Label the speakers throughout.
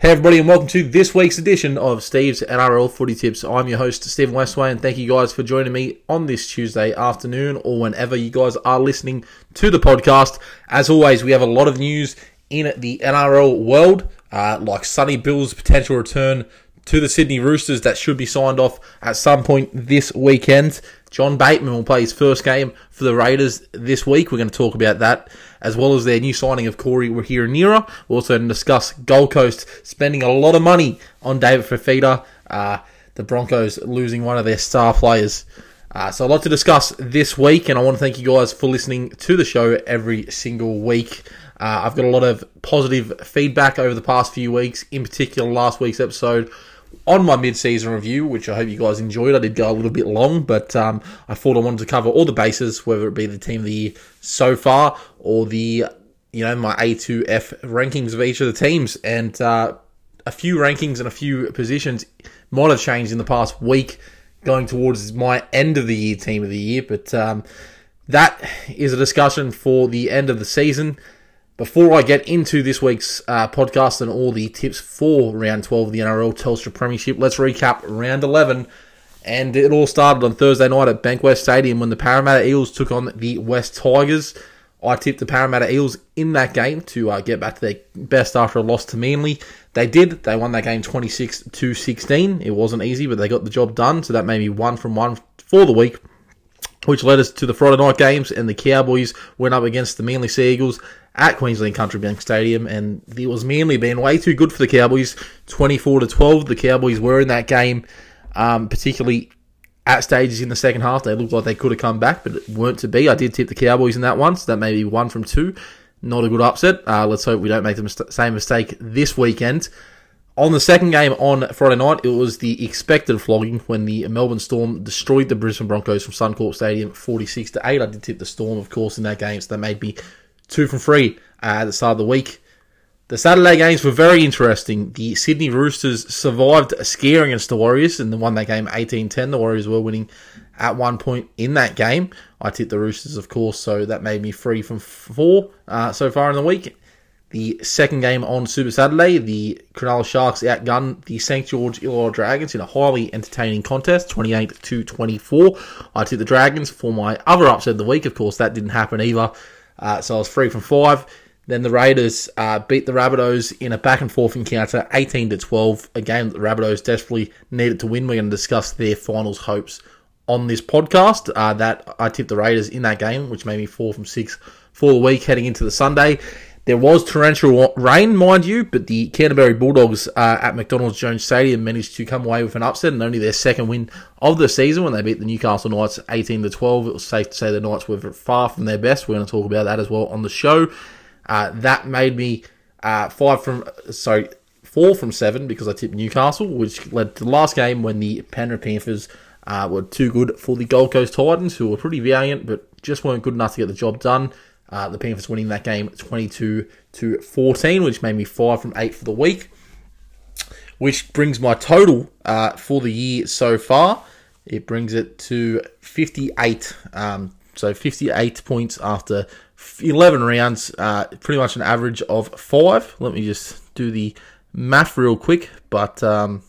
Speaker 1: Hey everybody, and welcome to this week's edition of Steve's NRL Footy Tips. I'm your host, Stephen Westway, and thank you guys for joining me on this Tuesday afternoon or whenever you guys are listening to the podcast. As always, we have a lot of news in the NRL world, uh, like Sonny Bill's potential return to the Sydney Roosters that should be signed off at some point this weekend. John Bateman will play his first game for the Raiders this week. We're going to talk about that, as well as their new signing of Corey Hiranira. We're also discuss Gold Coast spending a lot of money on David Fifita, uh, the Broncos losing one of their star players. Uh, so a lot to discuss this week, and I want to thank you guys for listening to the show every single week. Uh, I've got a lot of positive feedback over the past few weeks, in particular last week's episode on my mid-season review, which I hope you guys enjoyed. I did go a little bit long, but um, I thought I wanted to cover all the bases, whether it be the team of the year so far or the you know my A2F rankings of each of the teams, and uh, a few rankings and a few positions might have changed in the past week, going towards my end of the year team of the year. But um, that is a discussion for the end of the season. Before I get into this week's uh, podcast and all the tips for round 12 of the NRL Telstra Premiership, let's recap round 11. And it all started on Thursday night at Bankwest Stadium when the Parramatta Eels took on the West Tigers. I tipped the Parramatta Eels in that game to uh, get back to their best after a loss to Manly. They did. They won that game 26 to 16. It wasn't easy, but they got the job done. So that made me one from one for the week which led us to the Friday night games, and the Cowboys went up against the Manly Sea Eagles at Queensland Country Bank Stadium, and it was Manly being way too good for the Cowboys, 24 to 12. The Cowboys were in that game, um, particularly at stages in the second half. They looked like they could have come back, but it weren't to be. I did tip the Cowboys in that one, so that may be one from two. Not a good upset. Uh, let's hope we don't make the same mistake this weekend. On the second game on Friday night, it was the expected flogging when the Melbourne Storm destroyed the Brisbane Broncos from Suncorp Stadium 46 to 8. I did tip the Storm, of course, in that game, so that made me two from three uh, at the start of the week. The Saturday games were very interesting. The Sydney Roosters survived a scare against the Warriors and won that game 18 10. The Warriors were winning at one point in that game. I tipped the Roosters, of course, so that made me three from four uh, so far in the week. The second game on Super Saturday, the Cronulla Sharks outgunned the St George Illawarra Dragons in a highly entertaining contest, 28 to 24. I took the Dragons for my other upset of the week. Of course, that didn't happen either, uh, so I was three from five. Then the Raiders uh, beat the Rabbitohs in a back and forth encounter, 18 to 12. A game that the Rabbitohs desperately needed to win. We're going to discuss their finals hopes on this podcast. Uh, that I tipped the Raiders in that game, which made me four from six for the week heading into the Sunday. There was torrential rain, mind you, but the Canterbury Bulldogs uh, at McDonald's Jones Stadium managed to come away with an upset and only their second win of the season when they beat the Newcastle Knights 18 to 12. It was safe to say the Knights were far from their best. We're going to talk about that as well on the show. Uh, that made me uh, five from sorry four from seven because I tipped Newcastle, which led to the last game when the Penrith Panthers uh, were too good for the Gold Coast Titans, who were pretty valiant but just weren't good enough to get the job done. Uh, the Panthers winning that game 22 to 14, which made me 5 from 8 for the week. Which brings my total uh, for the year so far. It brings it to 58. Um, so 58 points after 11 rounds. Uh, pretty much an average of 5. Let me just do the math real quick. But um,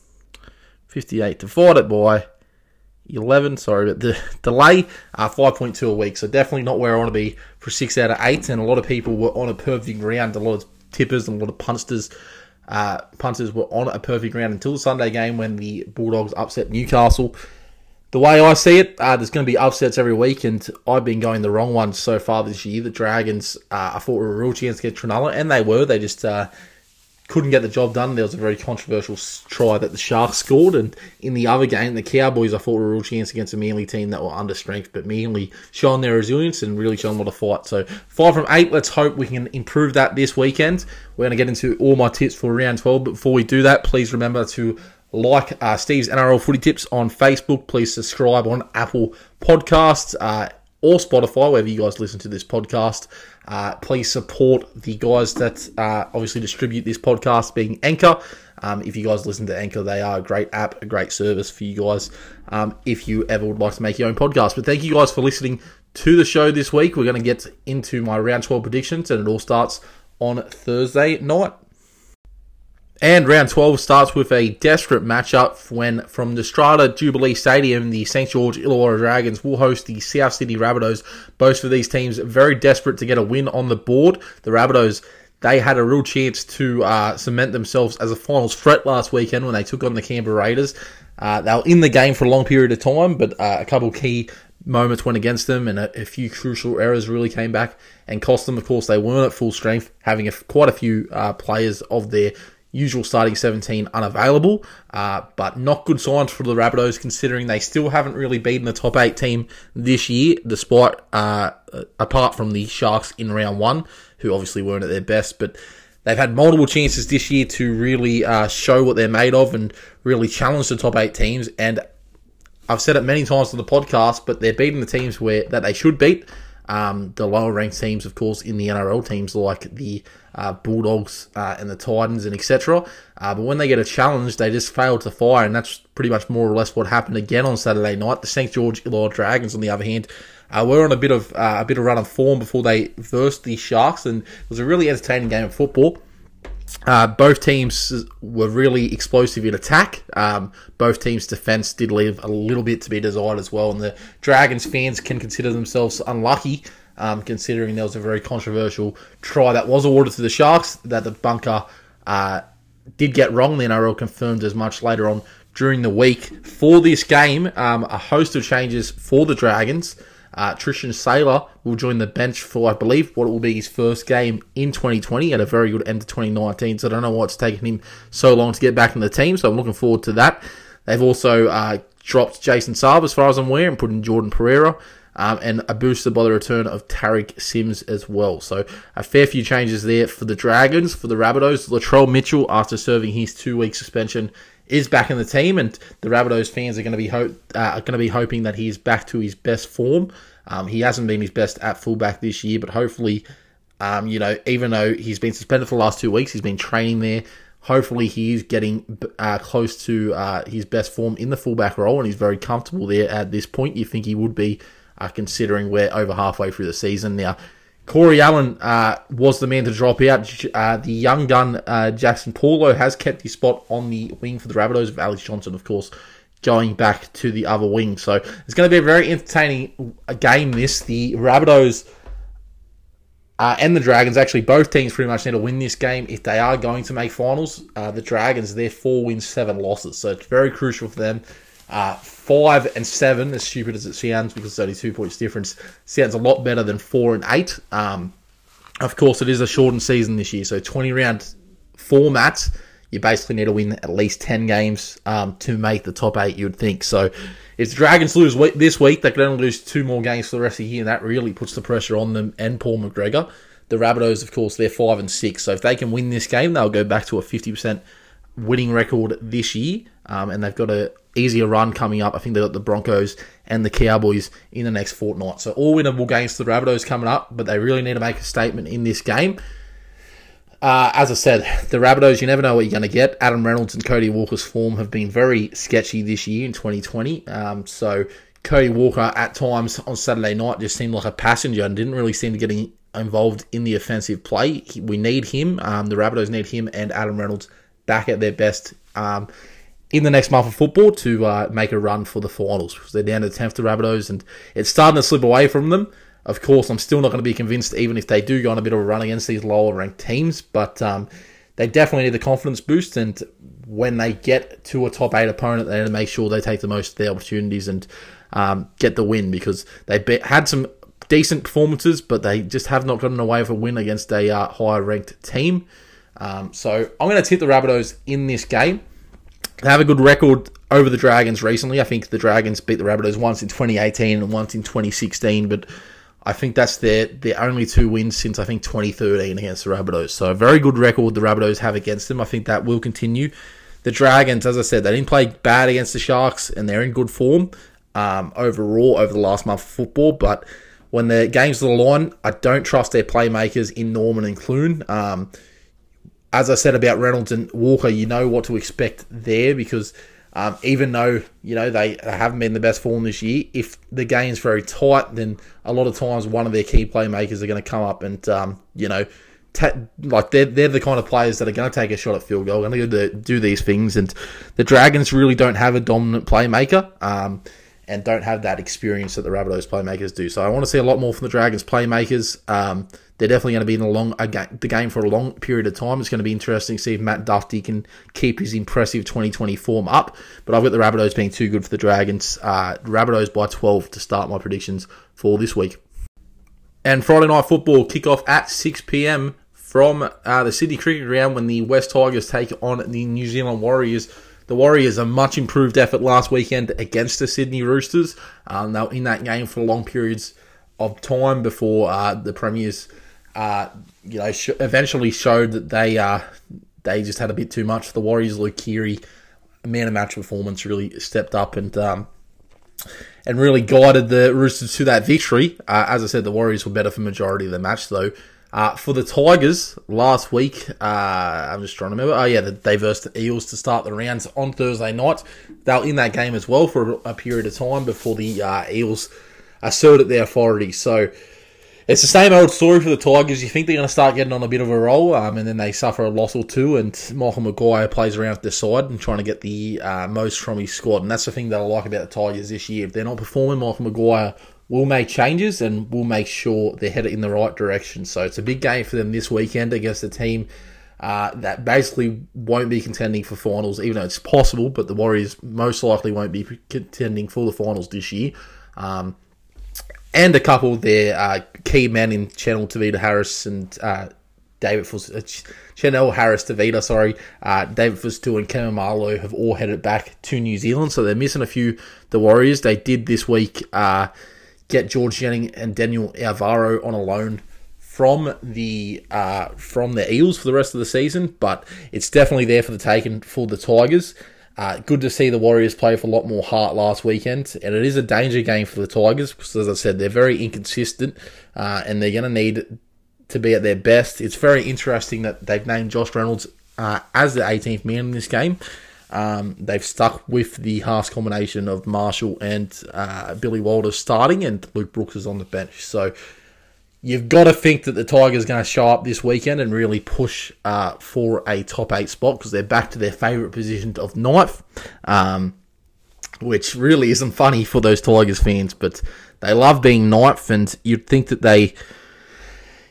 Speaker 1: 58 divided by 11, sorry, but the delay, uh, 5.2 a week. So definitely not where I want to be for 6 out of 8. And a lot of people were on a perfect round. A lot of tippers and a lot of punsters, uh, punters were on a perfect round until the Sunday game when the Bulldogs upset Newcastle. The way I see it, uh, there's going to be upsets every week, and I've been going the wrong one so far this year. The Dragons, uh, I thought were a real chance to get Cronulla, and they were. They just uh, couldn't get the job done. There was a very controversial try that the Sharks scored, and in the other game, the Cowboys I thought were a real chance against a Manly team that were under strength, but Manly showing their resilience and really showing what a fight. So five from eight. Let's hope we can improve that this weekend. We're going to get into all my tips for round twelve, but before we do that, please remember to like uh, Steve's NRL Footy Tips on Facebook. Please subscribe on Apple Podcasts. Uh, or Spotify, wherever you guys listen to this podcast. Uh, please support the guys that uh, obviously distribute this podcast, being Anchor. Um, if you guys listen to Anchor, they are a great app, a great service for you guys um, if you ever would like to make your own podcast. But thank you guys for listening to the show this week. We're going to get into my round 12 predictions, and it all starts on Thursday night. And round 12 starts with a desperate matchup when from the Strata Jubilee Stadium, the St. George Illawarra Dragons will host the South Sydney Rabbitohs. Both of these teams very desperate to get a win on the board. The Rabbitohs, they had a real chance to uh, cement themselves as a finals threat last weekend when they took on the Canberra Raiders. Uh, they were in the game for a long period of time, but uh, a couple key moments went against them, and a, a, few crucial errors really came back and cost them. Of course, they weren't at full strength, having a, quite a few uh, players of their usual starting 17 unavailable, uh, but not good signs for the Rabbitohs considering they still haven't really beaten the top 8 team this year, despite, uh, apart from the Sharks in round one, who obviously weren't at their best, but they've had multiple chances this year to really uh, show what they're made of and really challenge the top 8 teams, and I've said it many times on the podcast, but they're beating the teams where that they should beat. Um, the lower ranked teams, of course, in the NRL teams like the uh, Bulldogs uh, and the Titans and etc. Uh, but when they get a challenge, they just fail to fire, and that's pretty much more or less what happened again on Saturday night. The St George Illawarra Dragons, on the other hand, uh, were on a bit of uh, a bit of run of form before they versed the Sharks, and it was a really entertaining game of football. Uh, both teams were really explosive in attack. Um, both teams' defense did leave a little bit to be desired as well, and the Dragons fans can consider themselves unlucky, um, considering there was a very controversial try that was awarded to the Sharks that the bunker uh, did get wrong. The NRL confirmed as much later on during the week. For this game, um, a host of changes for the Dragons. Uh, Tristan Sailor will join the bench for, I believe, what will be his first game in 2020 at a very good end of 2019. So I don't know what's taken him so long to get back in the team. So I'm looking forward to that. They've also uh, dropped Jason Saab, as far as I'm aware, and put in Jordan Pereira. Um, and a booster by the return of Tariq Sims as well. So a fair few changes there for the Dragons. For the Rabbitohs, Latrell Mitchell, after serving his two-week suspension, is back in the team, and the Rabbitohs fans are going to be uh, are going to be hoping that he's back to his best form. Um, he hasn't been his best at fullback this year, but hopefully, um, you know, even though he's been suspended for the last two weeks, he's been training there. Hopefully, he is getting uh, close to uh, his best form in the fullback role, and he's very comfortable there at this point. You think he would be, uh, considering we're over halfway through the season now. Corey Allen uh, was the man to drop out. Uh, the young gun uh, Jaxson Paulo has kept his spot on the wing for the Rabbitohs, with Alex Johnston, of course, going back to the other wing. So it's going to be a very entertaining uh, game. This the Rabbitohs uh, and the Dragons actually both teams pretty much need to win this game if they are going to make finals. Uh, the Dragons they're four wins, seven losses, so it's very crucial for them. Five and seven, as stupid as it sounds, because it's only two points difference, sounds a lot better than four and eight. Um, of course, it is a shortened season this year, so 20 round formats. You basically need to win at least 10 games um, to make the top eight, you would think. So if the Dragons lose this week, they can only lose two more games for the rest of the year, and that really puts the pressure on them and Paul McGregor. The Rabbitohs, of course, they're 5 and 6, so if they can win this game, they'll go back to a 50% winning record this year, um, and they've got a easier run coming up. I think they've got the Broncos and the Cowboys in the next fortnight. So all winnable games for the Rabbitohs coming up, but they really need to make a statement in this game. Uh, as I said, the Rabbitohs, you never know what you're going to get. Adam Reynolds and Cody Walker's form have been very sketchy this year in 2020. Um, so Cody Walker at times on Saturday night just seemed like a passenger and didn't really seem to get involved in the offensive play. We need him. Um, the Rabbitohs need him and Adam Reynolds back at their best. Um, in the next month of football to uh, make a run for the finals because they're down to the 10th to Rabbitohs and it's starting to slip away from them. Of course, I'm still not going to be convinced even if they do go on a bit of a run against these lower ranked teams, but um, they definitely need the confidence boost. And when they get to a top eight opponent, they need to make sure they take the most of their opportunities and um, get the win because they be- had some decent performances, but they just have not gotten away with a win against a uh, higher ranked team. Um, so I'm going to tip the Rabbitohs in this game. They have a good record over the Dragons recently. I think the Dragons beat the Rabbitohs once in 2018 and once in 2016, but I think that's their their only two wins since I think 2013 against the Rabbitohs. So a very good record the Rabbitohs have against them. I think that will continue. The Dragons, as I said, they didn't play bad against the Sharks, and they're in good form um, overall over the last month of football. But when the games are the line, I don't trust their playmakers in Norman and Clune. Um, as I said about Reynolds and Walker, you know what to expect there because um, even though you know they haven't been the best form this year, if the game's very tight, then a lot of times one of their key playmakers are going to come up and um, you know ta- like they're they're the kind of players that are going to take a shot at field goal, going to do these things, and the Dragons really don't have a dominant playmaker. Um, and don't have that experience that the Rabbitohs playmakers do. So I want to see a lot more from the Dragons playmakers. They're definitely going to be in a long ga- the game for a long period of time. It's going to be interesting to see if Matt Dufty can keep his impressive 2020 form up. But I've got the Rabbitohs being too good for the Dragons. Uh, Rabbitohs by 12 to start my predictions for this week. And Friday night football kickoff at 6 p.m. from uh, the Sydney Cricket Ground when the West Tigers take on the New Zealand Warriors. The Warriors a much improved effort last weekend against the Sydney Roosters. Um, they were in that game for long periods of time before uh, the Premiers, uh, you know, sh- eventually showed that they uh, they just had a bit too much. The Warriors, Luke Keary, man of match performance, really stepped up and um, and really guided the Roosters to that victory. Uh, as I said, the Warriors were better for majority of the match, though. Uh, for the Tigers last week, uh, I'm just trying to remember. Oh yeah, they versed the Eels to start the rounds on Thursday night. They were in that game as well for a, period of time before the uh, Eels asserted their authority. So it's the same old story for the Tigers. You think they're going to start getting on a bit of a roll, um, and then they suffer a loss or two, and Michael Maguire plays around at the side and trying to get the uh, most from his squad. And that's the thing that I like about the Tigers this year. If they're not performing, Michael Maguire will make changes and will make sure they're headed in the right direction. So it's a big game for them this weekend against a team uh, that basically won't be contending for finals, even though it's possible, but the Warriors most likely won't be contending for the finals this year. Um, and a couple their uh, key men in Chanel Tavita Harris and uh, David Fus- uh, Chanel Harris Tavita, sorry, uh, David Fustu and Kevin Marlowe have all headed back to New Zealand, so they're missing a few. The Warriors they did this week uh, get George Jennings and Daniel Alvaro on a loan from the uh, from the Eels for the rest of the season, but it's definitely there for the taking for the Tigers. Uh, good to see the Warriors play with a lot more heart last weekend, and it is a danger game for the Tigers because, as I said, they're very inconsistent, uh, and they're going to need to be at their best. It's very interesting that they've named Josh Reynolds uh, as the 18th man in this game. Um, they've stuck with the half combination of Marshall and uh, Billy Walters starting, and Luke Brooks is on the bench. So you've got to think that the Tigers are going to show up this weekend and really push uh, for a top eight spot because they're back to their favourite position of ninth, um, which really isn't funny for those Tigers fans, but they love being ninth, and you'd think that they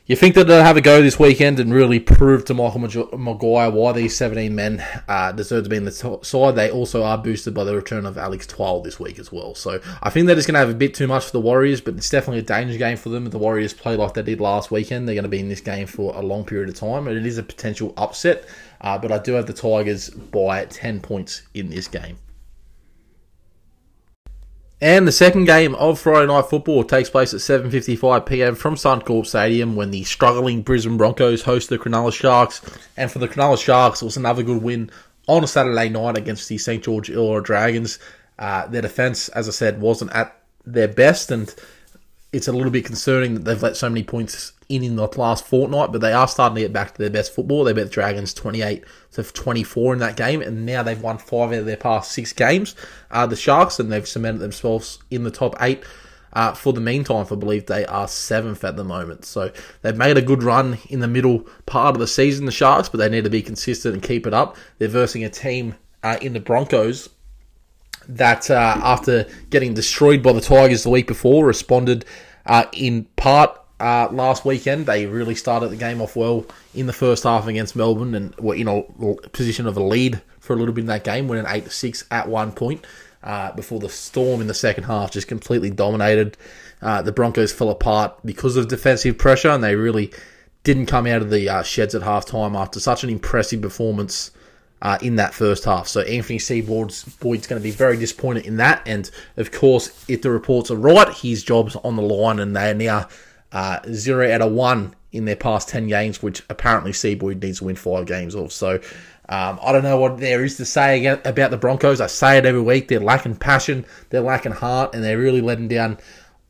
Speaker 1: you think that they'll have a go this weekend and really prove to Michael Maguire why these 17 men uh, deserve to be in the side? They also are boosted by the return of Alex Twal this week as well. So I think that is going to have a bit too much for the Warriors, but it's definitely a danger game for them. If the Warriors play like they did last weekend, they're going to be in this game for a long period of time, and it is a potential upset. Uh, but I do have the Tigers by 10 points in this game. And the second game of Friday Night Football takes place at 7.55pm from Suncorp Stadium when the struggling Brisbane Broncos host the Cronulla Sharks. And for the Cronulla Sharks, it was another good win on a Saturday night against the St. George Illawarra Dragons. Uh, their defence, as I said, wasn't at their best, and it's a little bit concerning that they've let so many points in in the last fortnight, but they are starting to get back to their best football. They beat the Dragons 28 to 24 in that game, and now they've won five out of their past six games. Uh, the Sharks, and they've cemented themselves in the top eight. Uh, for the meantime, I believe they are seventh at the moment. So they've made a good run in the middle part of the season, the Sharks, but they need to be consistent and keep it up. They're versing a team uh, in the Broncos that, uh, after getting destroyed by the Tigers the week before, responded uh, in part uh, last weekend. They really started the game off well in the first half against Melbourne and were in a position of a lead for a little bit in that game, winning 8 to 6 at one point. Uh, before the Storm in the second half just completely dominated. Uh, the Broncos fell apart because of defensive pressure, and they really didn't come out of the uh, sheds at halftime after such an impressive performance uh, in that first half. So Anthony Seibold's Boyd's going to be very disappointed in that. And of course, if the reports are right, his job's on the line, and they are now uh, zero out of one in their past 10 games, which apparently Seibold needs to win five games of. So um, I don't know what there is to say about the Broncos. I say it every week. They're lacking passion, they're lacking heart, and they're really letting down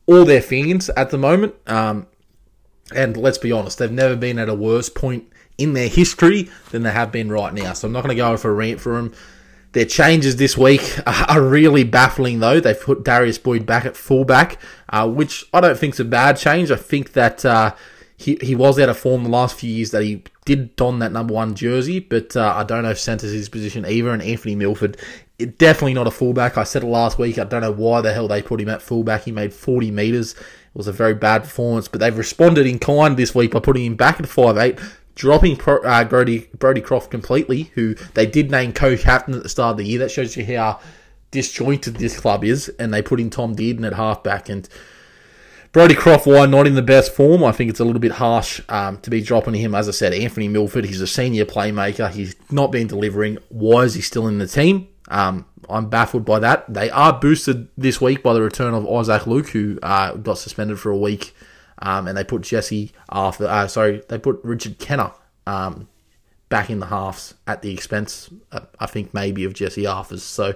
Speaker 1: all their fans at the moment. Um, and let's be honest, they've never been at a worse point in their history than they have been right now. So I'm not going to go for a rant for them. Their changes this week are really baffling, though. They've put Darius Boyd back at fullback, uh, which I don't think is a bad change. I think that uh, he, he was out of form the last few years that he did don that number one jersey, but uh, I don't know if centre's his position either. And Anthony Milford, it, definitely not a fullback. I said it last week. I don't know why the hell they put him at fullback. He made 40 metres. It was a very bad performance, but they've responded in kind this week by putting him back at 5'8", dropping Pro, uh, Brody, Brodie Croft completely, who they did name co-captain at the start of the year. That shows you how disjointed this club is, and they put in Tom Dearden at halfback and Brodie Croft, why not in the best form? I think it's a little bit harsh um, to be dropping him. As I said, Anthony Milford, he's a senior playmaker. He's not been delivering. Why is he still in the team? Um, I'm baffled by that. They are boosted this week by the return of Isaac Luke, who uh, got suspended for a week, um, and they put Jesse after. Uh, sorry, they put Richard Kennar um, back in the halves at the expense, uh, I think maybe of Jesse Arthars. So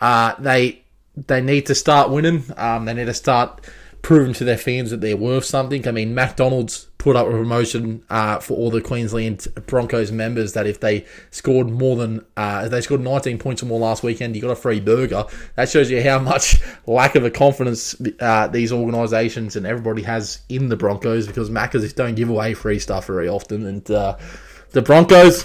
Speaker 1: uh, they they need to start winning. Um, they need to start proving to their fans that they're worth something. I mean, McDonald's put up a promotion uh, for all the Queensland Broncos members that if they scored more than uh, if they scored 19 points or more last weekend, you got a free burger. That shows you how much lack of a confidence uh, these organisations and everybody has in the Broncos because Maccas don't give away free stuff very often. And uh, the Broncos,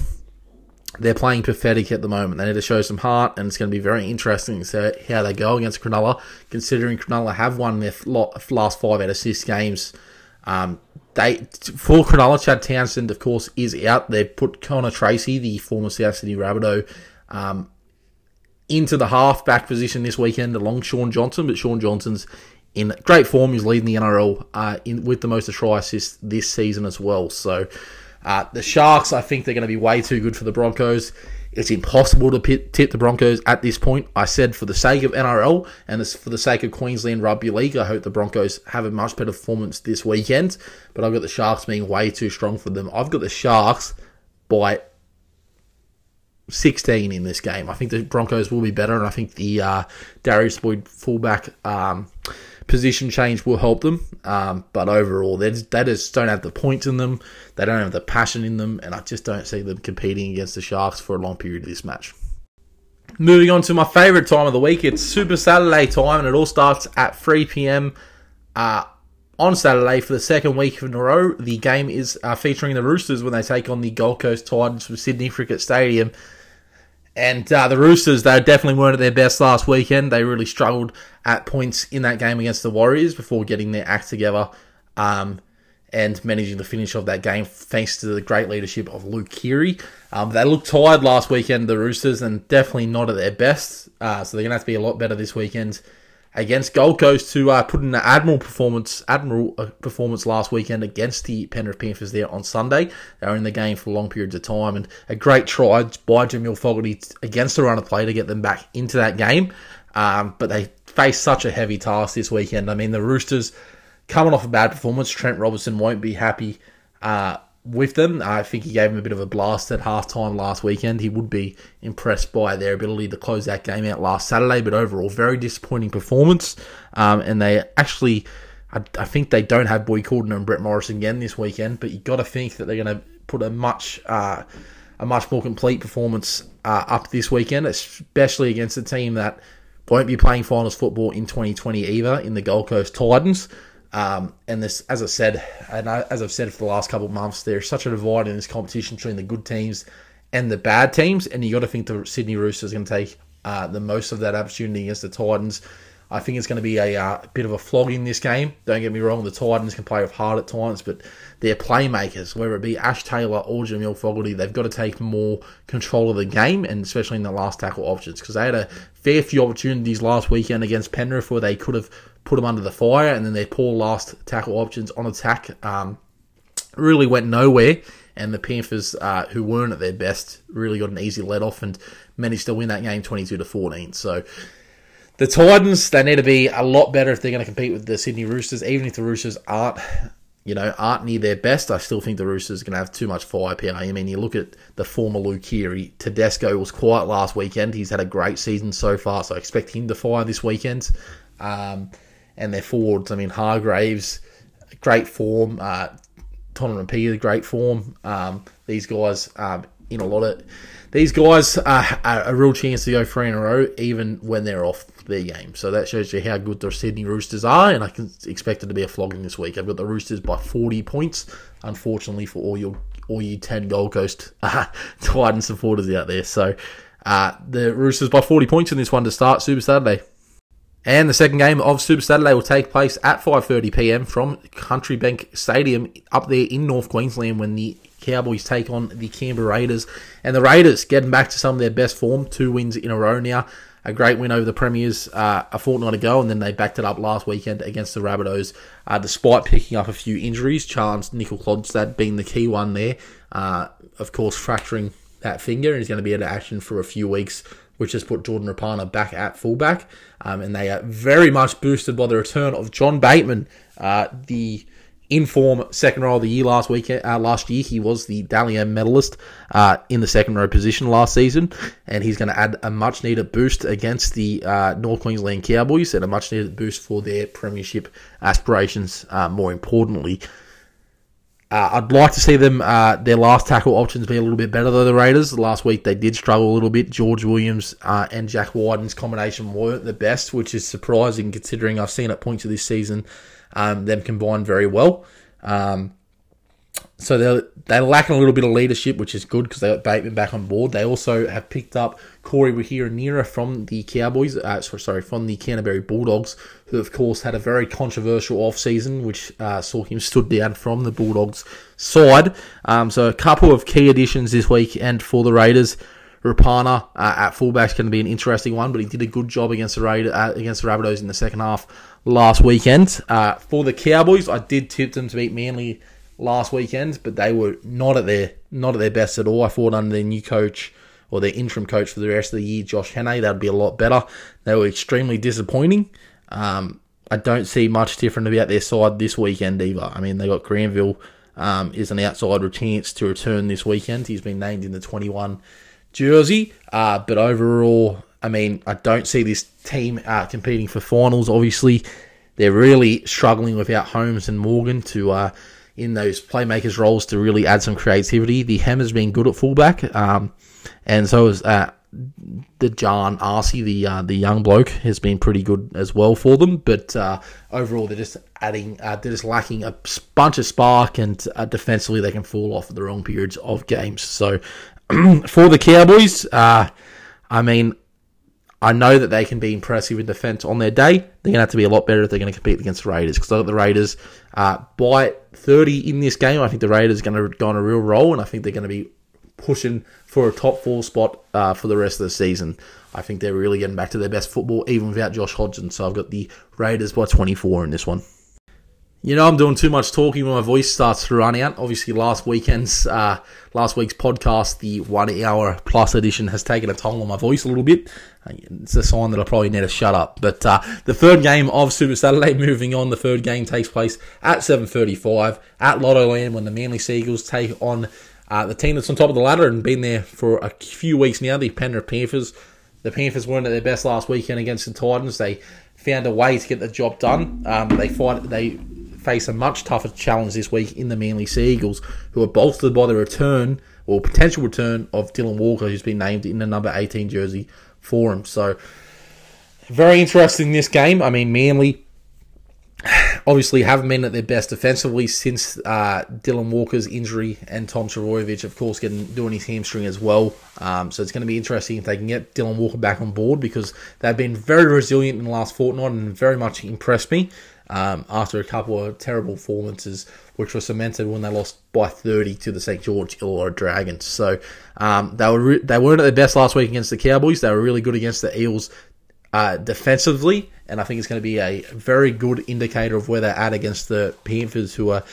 Speaker 1: they're playing pathetic at the moment. They need to show some heart, and it's going to be very interesting to see how they go against Cronulla, considering Cronulla have won their last five out of six games. Um, they for Cronulla, Chad Townsend, of course, is out. They've put Connor Tracey, the former South Sydney Rabbitoh, um, into the half-back position this weekend along Shaun Johnson, but Shaun Johnson's in great form. He's leading the NRL uh, in, with the most try assists this season as well. So uh, the Sharks, I think they're going to be way too good for the Broncos. It's impossible to tip the Broncos at this point. I said for the sake of NRL and for the sake of Queensland Rugby League, I hope the Broncos have a much better performance this weekend. But I've got the Sharks being way too strong for them. I've got the Sharks by 16 in this game. I think the Broncos will be better, and I think the uh, Darius Boyd fullback um, position change will help them. Um, but overall, they just, they just don't have the points in them. They don't have the passion in them, and I just don't see them competing against the Sharks for a long period of this match. Moving on to my favourite time of the week, it's Super Saturday time, and it all starts at 3 p.m. Uh, on Saturday for the second week in a row. The game is uh, featuring the Roosters when they take on the Gold Coast Titans from Sydney Cricket Stadium. And uh, the Roosters, they definitely weren't at their best last weekend. They really struggled at points in that game against the Warriors before getting their act together um, and managing the finish of that game thanks to the great leadership of Luke Keary. Um, they looked tired last weekend, the Roosters, and definitely not at their best. Uh, so they're going to have to be a lot better this weekend against Gold Coast, who uh, put in an admirable performance, admirable uh, performance last weekend against the Penrith Panthers there on Sunday. They were in the game for long periods of time, and a great try by Jamal Fogarty against the run of play to get them back into that game. Um, but they face such a heavy task this weekend. I mean, the Roosters coming off a bad performance. Trent Robinson won't be happy uh, with them. I think he gave them a bit of a blast at halftime last weekend. He would be impressed by their ability to close that game out last Saturday, but overall, very disappointing performance. Um, and they actually, I, I, think they don't have Boyd Cordner and Brett Morris again this weekend, but you got to think that they're going to put a much uh, a much more complete performance uh, up this weekend, especially against a team that won't be playing finals football in 2020 either in the Gold Coast Titans. Um, and this, as I said, and I, as I've said for the last couple of months, there's such a divide in this competition between the good teams and the bad teams, and you got to think the Sydney Roosters are going to take uh, the most of that opportunity against the Titans. I think it's going to be a uh, bit of a flog in this game. Don't get me wrong, the Titans can play with heart at times, but their playmakers, whether it be Ash Taylor or Jamal Fogarty, they've got to take more control of the game, and especially in the last tackle options, because they had a fair few opportunities last weekend against Penrith where they could have put them under the fire, and then their poor last tackle options on attack um, really went nowhere. And the Panthers, uh, who weren't at their best, really got an easy let off and managed to win that game 22 to 14. So the Titans, they need to be a lot better if they're going to compete with the Sydney Roosters. Even if the Roosters aren't, you know, aren't near their best, I still think the Roosters are going to have too much firepower. I mean, you look at the former Luke Keary. Tedesco was quiet last weekend. He's had a great season so far, so I expect him to fire this weekend. Um, and their forwards. I mean, Hargreaves, great form. Uh, Tony Peter, great form. Um, these guys, um, in a lot of these guys are, are a real chance to go three in a row, even when they're off their game. So that shows you how good the Sydney Roosters are, and I can expect it to be a flogging this week. I've got the Roosters by 40 points. Unfortunately for all your all you 10 Gold Coast uh, Titan supporters out there. So uh, the Roosters by 40 points in this one to start Super Saturday. And the second game of Super Saturday will take place at 5.30pm from Country Bank Stadium up there in North Queensland when the Cowboys take on the Canberra Raiders. And the Raiders getting back to some of their best form, two wins in a row now. A great win over the Premiers uh, a fortnight ago, and then they backed it up last weekend against the Rabbitohs, uh, despite picking up a few injuries. Charnze Nicoll-Klokstad being the key one there. Uh, of course, fracturing that finger, and he's going to be out of action for a few weeks which has put Jordan Rapana back at fullback. Um, and they are very much boosted by the return of John Bateman, uh, the inform second row of the year last week. Uh, last year, he was the Dally M medalist uh, in the second row position last season, and he's going to add a much needed boost against the uh, North Queensland Cowboys and a much needed boost for their premiership aspirations. Uh, more importantly, uh, I'd like to see them uh, their last tackle options be a little bit better than the Raiders. Last week they did struggle a little bit. George Williams uh, and Jack Wighton's combination weren't the best, which is surprising considering I've seen at points of this season um, them combine very well. Um, so they're, they're lacking a little bit of leadership, which is good because they got Bateman back on board. They also have picked up Corey Wahira from the Cowboys, uh, sorry, from the Canterbury Bulldogs, who of course had a very controversial off-season, which uh, saw him stood down from the Bulldogs side. Um, so a couple of key additions this week, and for the Raiders, Rapana uh, at fullback is going to be an interesting one, but he did a good job against the Raiders, uh, against the Rabbitohs in the second half last weekend. Uh, for the Cowboys, I did tip them to beat Manly last weekend, but they were not at their not at their best at all. I thought under their new coach or their interim coach for the rest of the year, Josh Hannay, that'd be a lot better. They were extremely disappointing. Um, I don't see much different about their side this weekend either. I mean, they got Granville um, is an outsider chance to return this weekend. He's been named in the 21 jersey, uh, but overall, I mean, I don't see this team uh, competing for finals. Obviously, they're really struggling without Holmes and Morgan to uh, in those playmakers roles to really add some creativity. The Hammer's been good at fullback, um, and so is uh, the John Arcee, the uh, the young bloke, has been pretty good as well for them. But uh, overall, they're just adding, uh, they're just lacking a bunch of spark, and uh, defensively they can fall off at the wrong periods of games. So for the Cowboys, uh, I mean, I know that they can be impressive in defence on their day. They're going to have to be a lot better if they're going to compete against the Raiders because I got the Raiders uh, by 30 in this game. I think the Raiders are going to go on a real roll, and I think they're going to be pushing for a top four spot uh, for the rest of the season. I think they're really getting back to their best football, even without Josh Hodgson. So I've got the Raiders by 24 in this one. You know, I'm doing too much talking when my voice starts to run out. Obviously, last weekend's, uh, last week's podcast, the one hour plus edition, has taken a toll on my voice a little bit. It's a sign that I probably need to shut up. But uh, the third game of Super Saturday, moving on, the third game takes place at 7:35 at Lottoland when the Manly Sea Eagles take on uh, the team that's on top of the ladder and been there for a few weeks now, the Penrith Panthers. The Panthers weren't at their best last weekend against the Titans. They found a way to get the job done. Um, they fight. They face a much tougher challenge this week in the Manly Sea Eagles, who are bolstered by the return or potential return of Dylan Walker, who's been named in the number 18 jersey for him. So, very interesting this game. I mean, Manly obviously haven't been at their best defensively since uh, Dylan Walker's injury and Tom Trbojevic, of course, getting doing his hamstring as well. Um, so it's going to be interesting if they can get Dylan Walker back on board because they've been very resilient in the last fortnight and very much impressed me um, after a couple of terrible performances, which were cemented when they lost by 30 to the St. George Illawarra Dragons. So um, they were re- they weren't at their best last week against the Cowboys. They were really good against the Eels uh, defensively, and I think it's going to be a very good indicator of where they're at against the Panthers, who are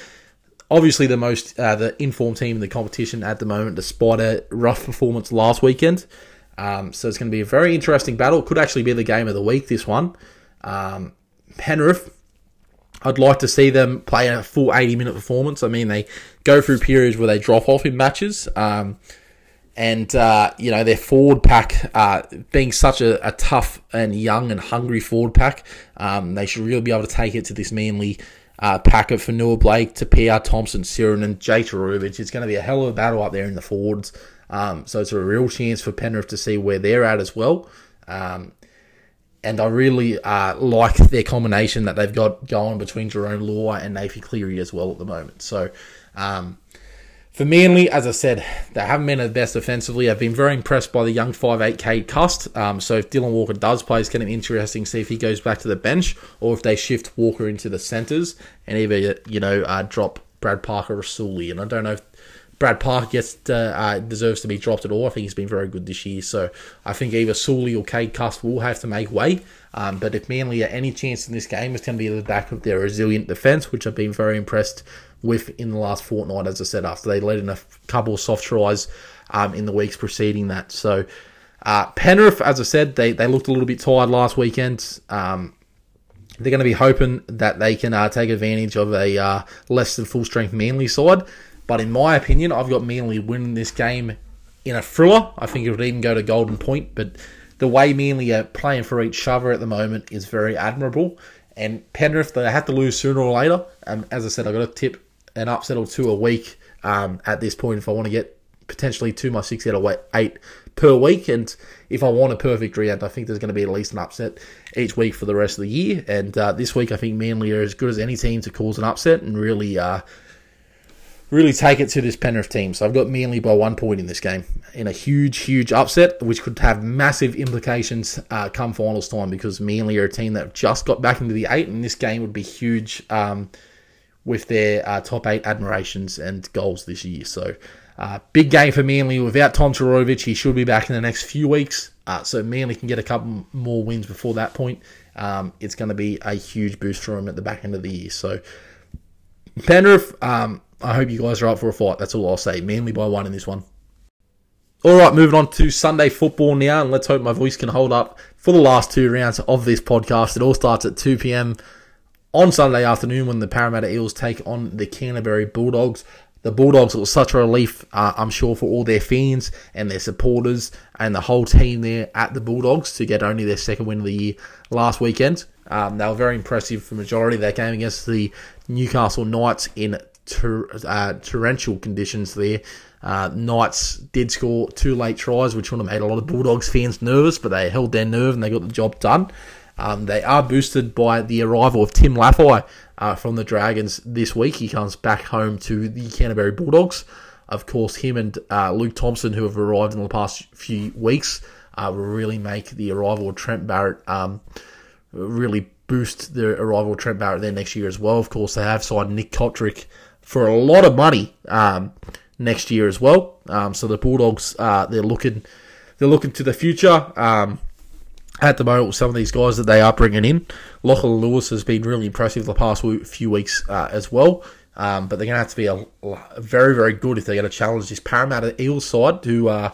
Speaker 1: obviously the most uh, the informed team in the competition at the moment, despite a rough performance last weekend. Um, so it's going to be a very interesting battle. Could actually be the game of the week. This one, um, Penrith I'd like to see them play a full 80 minute performance. I mean, they go through periods where they drop off in matches. Um, and, uh, you know, their forward pack, uh, being such a, a, tough and young and hungry forward pack, um, they should really be able to take it to this Manly uh, pack of Fonua Blake, to PR Thompson, Sironen, and Jay Trbojevic. It's going to be a hell of a battle up there in the forwards. Um, so it's a real chance for Penrith to see where they're at as well. Um, and I really uh, like their combination that they've got going between Jarome Luai and Nathan Cleary as well at the moment. So um, for Manly, as I said, they haven't been the best offensively. I've been very impressed by the young 5'8 Cust. Um, so if Dylan Walker does play, it's going to be interesting to see if he goes back to the bench or if they shift Walker into the centres and either, you know, uh, drop Brad Parker or Suli. And I don't know if Brad Parker gets to, uh, deserves to be dropped at all. I think he's been very good this year. So I think either Suli or Cade Cust will have to make way. Um, but if Manly are any chance in this game, it's going to be the back of their resilient defence, which I've been very impressed with in the last fortnight, as I said, after they let in a couple of soft tries um, in the weeks preceding that. So, uh, Penrith, as I said, they, they looked a little bit tired last weekend. Um, they're going to be hoping that they can uh, take advantage of a uh, less than full strength Manly side. But in my opinion, I've got Manly winning this game in a thriller. I think it would even go to Golden Point. But the way Manly are playing for each shover at the moment is very admirable. And Penrith, they have to lose sooner or later. Um, as I said, I've got to tip an upset or two a week um, at this point if I want to get potentially two my six out of eight per week. And if I want a perfect round, I think there's going to be at least an upset each week for the rest of the year. And uh, this week, I think Manly are as good as any team to cause an upset and really, uh, really take it to this Penrith team. So I've got Manly by one point in this game in a huge, huge upset, which could have massive implications uh, come finals time because Manly are a team that just got back into the eight, and this game would be huge. Um, with their uh, top eight admirations and goals this year. So, uh, big game for Manly. Without Tom Trbojevic, he should be back in the next few weeks. Uh, so, Manly can get a couple more wins before that point. Um, it's going to be a huge boost for him at the back end of the year. So, Penrith, um, I hope you guys are up for a fight. That's all I'll say. Manly by one in this one. All right, moving on to Sunday football now, and let's hope my voice can hold up for the last two rounds of this podcast. It all starts at 2 p.m on Sunday afternoon when the Parramatta Eels take on the Canterbury Bulldogs. The Bulldogs was such a relief, uh, I'm sure, for all their fans and their supporters and the whole team there at the Bulldogs to get only their second win of the year last weekend. Um, they were very impressive for majority of that game against the Newcastle Knights in ter- uh, torrential conditions there. Uh, Knights did score two late tries, which would have made a lot of Bulldogs fans nervous, but they held their nerve and they got the job done. Um, they are boosted by the arrival of Tim Lafai uh, from the Dragons this week. He comes back home to the Canterbury Bulldogs. Of course, him and uh, Luke Thompson, who have arrived in the past few weeks, uh, will really make the arrival of Trent Barrett um, really boost the arrival of Trent Barrett there next year as well. Of course, they have signed Nick Cotric for a lot of money um, next year as well. Um, so the Bulldogs, uh, they're looking, they're looking to the future. Um, at the moment with some of these guys that they are bringing in. Lachlan Lewis has been really impressive the past few weeks uh, as well. Um, but they're going to have to be a, a, very, very good if they're going to challenge this Parramatta Eels side, who uh,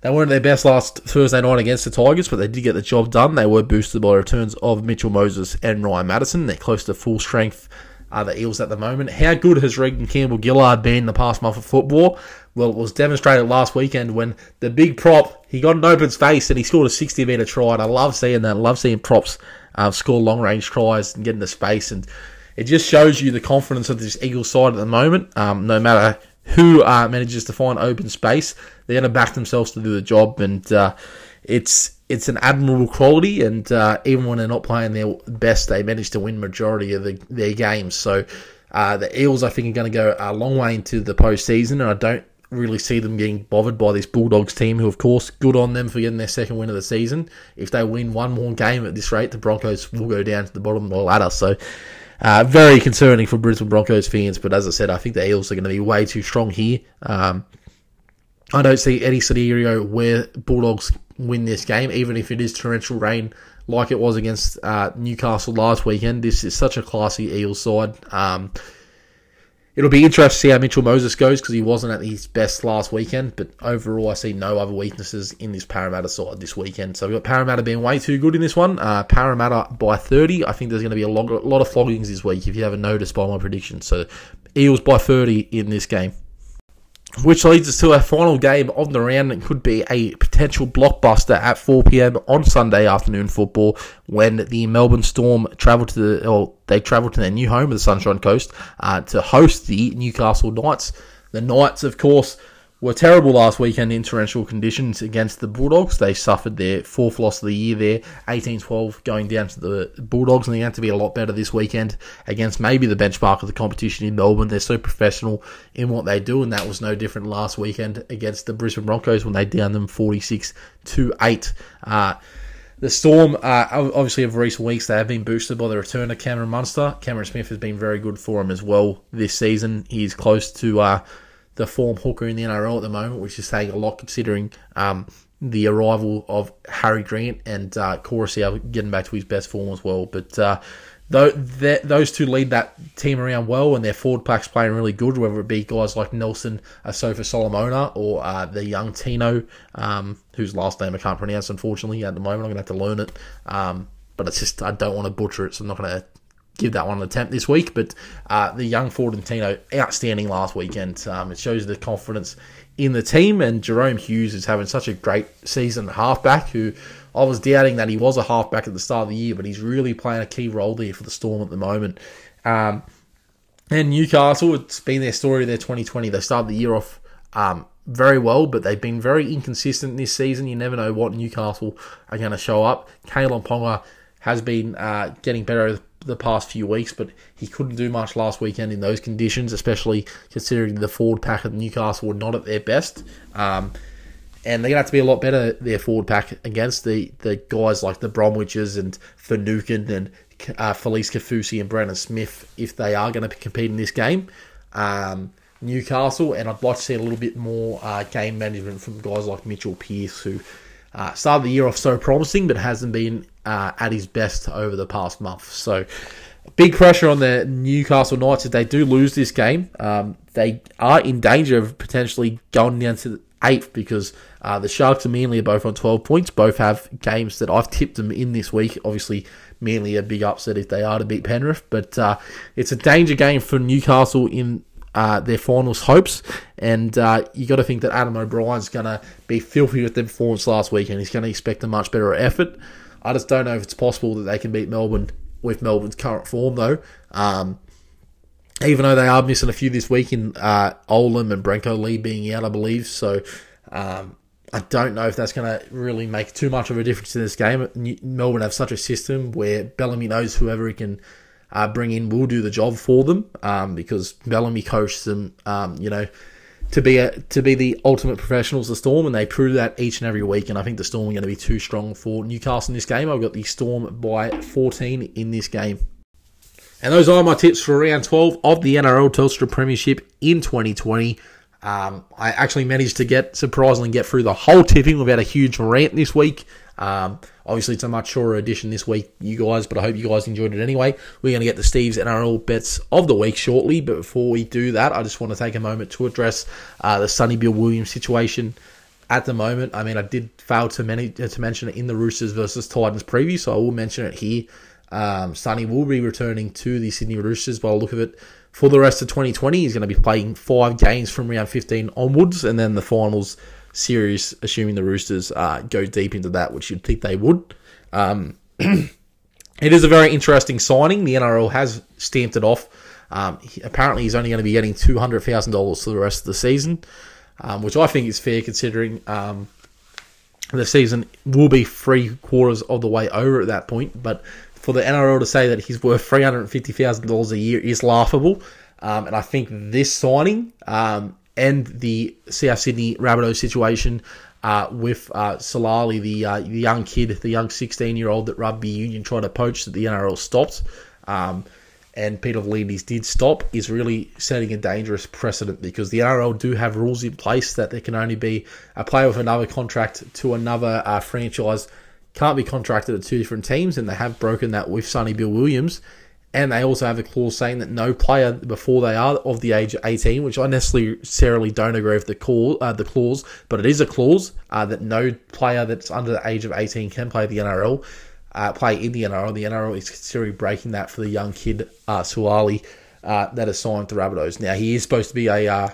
Speaker 1: they weren't their best last Thursday night against the Tigers, but they did get the job done. They were boosted by returns of Mitchell Moses and Ryan Matterson. They're close to full strength uh, the Eels at the moment. How good has Reagan Campbell Gillard been the past month of football? Well, it was demonstrated last weekend when the big prop he got an open space and he scored a 60 metre try. And I love seeing that. I love seeing props uh, score long range tries and get into space. And it just shows you the confidence of this Eagles side at the moment. Um, no matter who uh, manages to find open space, they're going to back themselves to do the job. And uh, it's it's an admirable quality, and uh, even when they're not playing their best, they manage to win majority of the, their games. So uh, the Eels, I think, are going to go a long way into the postseason, and I don't really see them getting bothered by this Bulldogs team, who, of course, good on them for getting their second win of the season. If they win one more game at this rate, the Broncos will go down to the bottom of the ladder. So. Uh, very concerning for Brisbane Broncos fans, but as I said, I think the Eels are going to be way too strong here. Um, I don't see any scenario where Bulldogs win this game, even if it is torrential rain like it was against uh, Newcastle last weekend. This is such a classy Eels side. Um, it'll be interesting to see how Mitchell Moses goes because he wasn't at his best last weekend. But overall, I see no other weaknesses in this Parramatta side this weekend. So we've got Parramatta being way too good in this one. Uh, Parramatta by 30. I think there's going to be a lot, a lot of floggings this week if you haven't noticed by my prediction. So Eels by 30 in this game. Which leads us to our final game of the round. It could be a potential blockbuster at 4 p.m. on Sunday afternoon football when the Melbourne Storm travel to the, or they travel to their new home of the Sunshine Coast uh, to host the Newcastle Knights. The Knights, of course, were terrible last weekend in torrential conditions against the Bulldogs. They suffered their fourth loss of the year there, 18-12 going down to the Bulldogs, and they have to be a lot better this weekend against maybe the benchmark of the competition in Melbourne. They're so professional in what they do, and that was no different last weekend against the Brisbane Broncos when they downed them 46 to 8. Uh, the Storm, uh, obviously, of recent weeks, they have been boosted by the return of Cameron Munster. Cameron Smith has been very good for them as well this season. He's close to uh, the form hooker in the NRL at the moment, which is saying a lot considering um, the arrival of Harry Grant and uh, getting back to his best form as well. But uh, those two lead that team around well, and their forward pack's playing really good, whether it be guys like Nelson Asofa Solomona or uh, the young Tino, um, whose last name I can't pronounce, unfortunately, at the moment. I'm going to have to learn it. Um, but it's just, I don't want to butcher it, so I'm not going to give that one an attempt this week. But uh, the young Ford and Tino, outstanding last weekend. Um, it shows the confidence in the team, and Jahrome Hughes is having such a great season halfback who I was doubting that he was a halfback at the start of the year, but he's really playing a key role there for the Storm at the moment. Um, and Newcastle, it's been their story their 2020. They started the year off um, very well, but they've been very inconsistent this season. You never know what Newcastle are going to show up. Kalyn Ponga has been uh, getting better the past few weeks, but he couldn't do much last weekend in those conditions, especially considering the forward pack of Newcastle were not at their best. Um, and they're going to have to be a lot better, their forward pack, against the, the guys like the Bromwiches and Finucane and uh, Felise Kaufusi and Brandon Smith if they are going to compete in this game. Um, Newcastle, and I'd like to see a little bit more uh, game management from guys like Mitchell Pearce, who uh, started the year off so promising, but hasn't been uh, at his best over the past month. So, big pressure on the Newcastle Knights if they do lose this game. Um, they are in danger of potentially going down to eighth because uh, the Sharks and Manly are both on 12 points. Both have games that I've tipped them in this week. Obviously, Manly a big upset if they are to beat Penrith, but uh, it's a danger game for Newcastle in uh, their finals hopes. And uh, you got to think that Adam O'Brien's going to be filthy with their performance last week, and he's going to expect a much better effort. I just don't know if it's possible that they can beat Melbourne with Melbourne's current form, though. Um, even though they are missing a few this week in uh, Olam and Brenko Lee being out, I believe. So um, I don't know if that's going to really make too much of a difference in this game. Melbourne have such a system where Bellamy knows whoever he can uh, bring in will do the job for them um, because Bellamy coached them, um, you know, to be a, to be the ultimate professionals, the Storm, and they prove that each and every week. And I think the Storm are going to be too strong for Newcastle in this game. I've got the Storm by 14 in this game. And those are my tips for round 12 of the NRL Telstra Premiership in 2020. Um, I actually managed to get, surprisingly, get through the whole tipping without a huge rant this week. Um, obviously, it's a much shorter edition this week, you guys, but I hope you guys enjoyed it anyway. We're going to get the Steve's NRL bets of the week shortly, but before we do that, I just want to take a moment to address uh, the Sonny Bill Williams situation at the moment. I mean, I did fail to, many, to mention it in the Roosters versus Titans preview, so I will mention it here. Um, Sonny will be returning to the Sydney Roosters by the look of it for the rest of 2020. He's going to be playing five games from round 15 onwards, and then the finals series, assuming the Roosters uh, go deep into that, which you'd think they would. Um, it is a very interesting signing. The NRL has stamped it off. Um, he, apparently, he's only going to be getting two hundred thousand dollars for the rest of the season, um, which I think is fair considering um, the season will be three quarters of the way over at that point. But for the NRL to say that he's worth three hundred fifty thousand dollars a year is laughable. Um, and I think this signing um, and the South Sydney Rabbitohs situation uh, with uh, Suaalii, the, uh, the young kid, the young sixteen year old that rugby union tried to poach that the NRL stopped. Um, and Peter V'landys did stop is really setting a dangerous precedent because the NRL do have rules in place that there can only be a player with another contract to another uh, franchise can't be contracted at two different teams, and they have broken that with Sonny Bill Williams. And they also have a clause saying that no player before they are of the age of 18, which I necessarily don't agree with the, call, uh, the clause, but it is a clause uh, that no player that's under the age of 18 can play the NRL, uh, play in the NRL. The NRL is considering breaking that for the young kid, uh, Suaalii, uh, that is signed to Rabbitohs. Now, he is supposed to be a uh,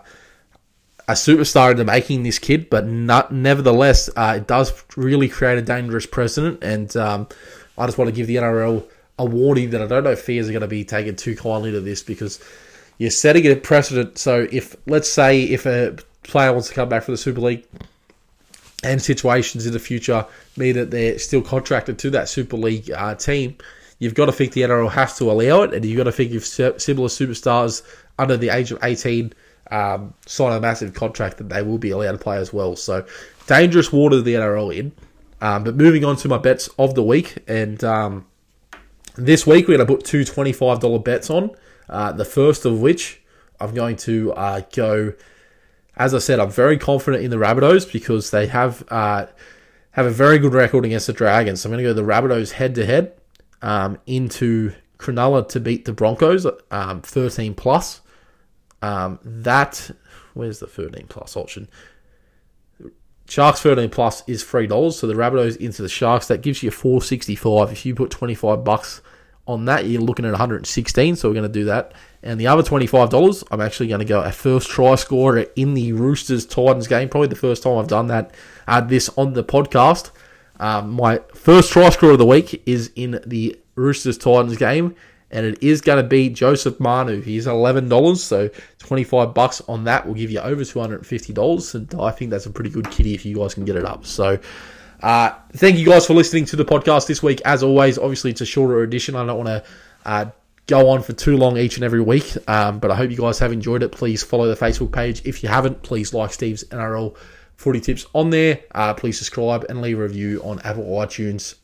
Speaker 1: a superstar into making this kid, but not, nevertheless, uh, it does really create a dangerous precedent. And um, I just want to give the NRL a warning that I don't know if fears are going to be taken too kindly to this because you're setting a precedent. So if let's say if a player wants to come back for the Super League and situations in the future mean that they're still contracted to that Super League uh, team, you've got to think the NRL has to allow it, and you've got to think if similar superstars under the age of 18 um, sign a massive contract, that they will be allowed to play as well. So, dangerous water the NRL in. Um, but moving on to my bets of the week, and um, this week we're going to put two $25 bets on. Uh, the first of which I'm going to uh, go as I said, I'm very confident in the Rabbitohs because they have uh, have a very good record against the Dragons. So I'm going to go the Rabbitohs head to head into Cronulla to beat the Broncos, um, 13 plus. Um, that where's the 13 plus option? Sharks 13 plus is three dollars. So the Rabbitohs into the Sharks that gives you 465. If you put 25 bucks on that, you're looking at 116. So we're going to do that. And the other $25, I'm actually going to go a first try scorer in the Roosters Titans game. Probably the first time I've done that. Add this on the podcast. Um, my first try scorer of the week is in the Roosters Titans game, and it is going to be Joseph Manu. He's $11, so 25 bucks on that will give you over $250, and I think that's a pretty good kitty if you guys can get it up. So, uh, thank you guys for listening to the podcast this week. As always, obviously it's a shorter edition. I don't want to uh, go on for too long each and every week. Um, but I hope you guys have enjoyed it. Please follow the Facebook page. If you haven't, please like Steve's NRL footy tips on there. Uh, please subscribe and leave a review on Apple iTunes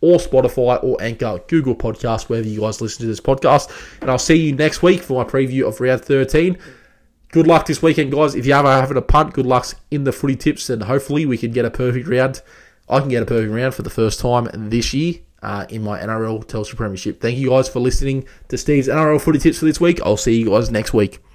Speaker 1: or Spotify or Anchor, Google Podcast, wherever you guys listen to this podcast. And I'll see you next week for my preview of round 13. Good luck this weekend, guys. If you ever having a punt, good luck in the footy tips, and hopefully we can get a perfect round. I can get a perfect round for the first time this year uh, in my NRL Telstra Premiership. Thank you guys for listening to Steve's NRL footy tips for this week. I'll see you guys next week.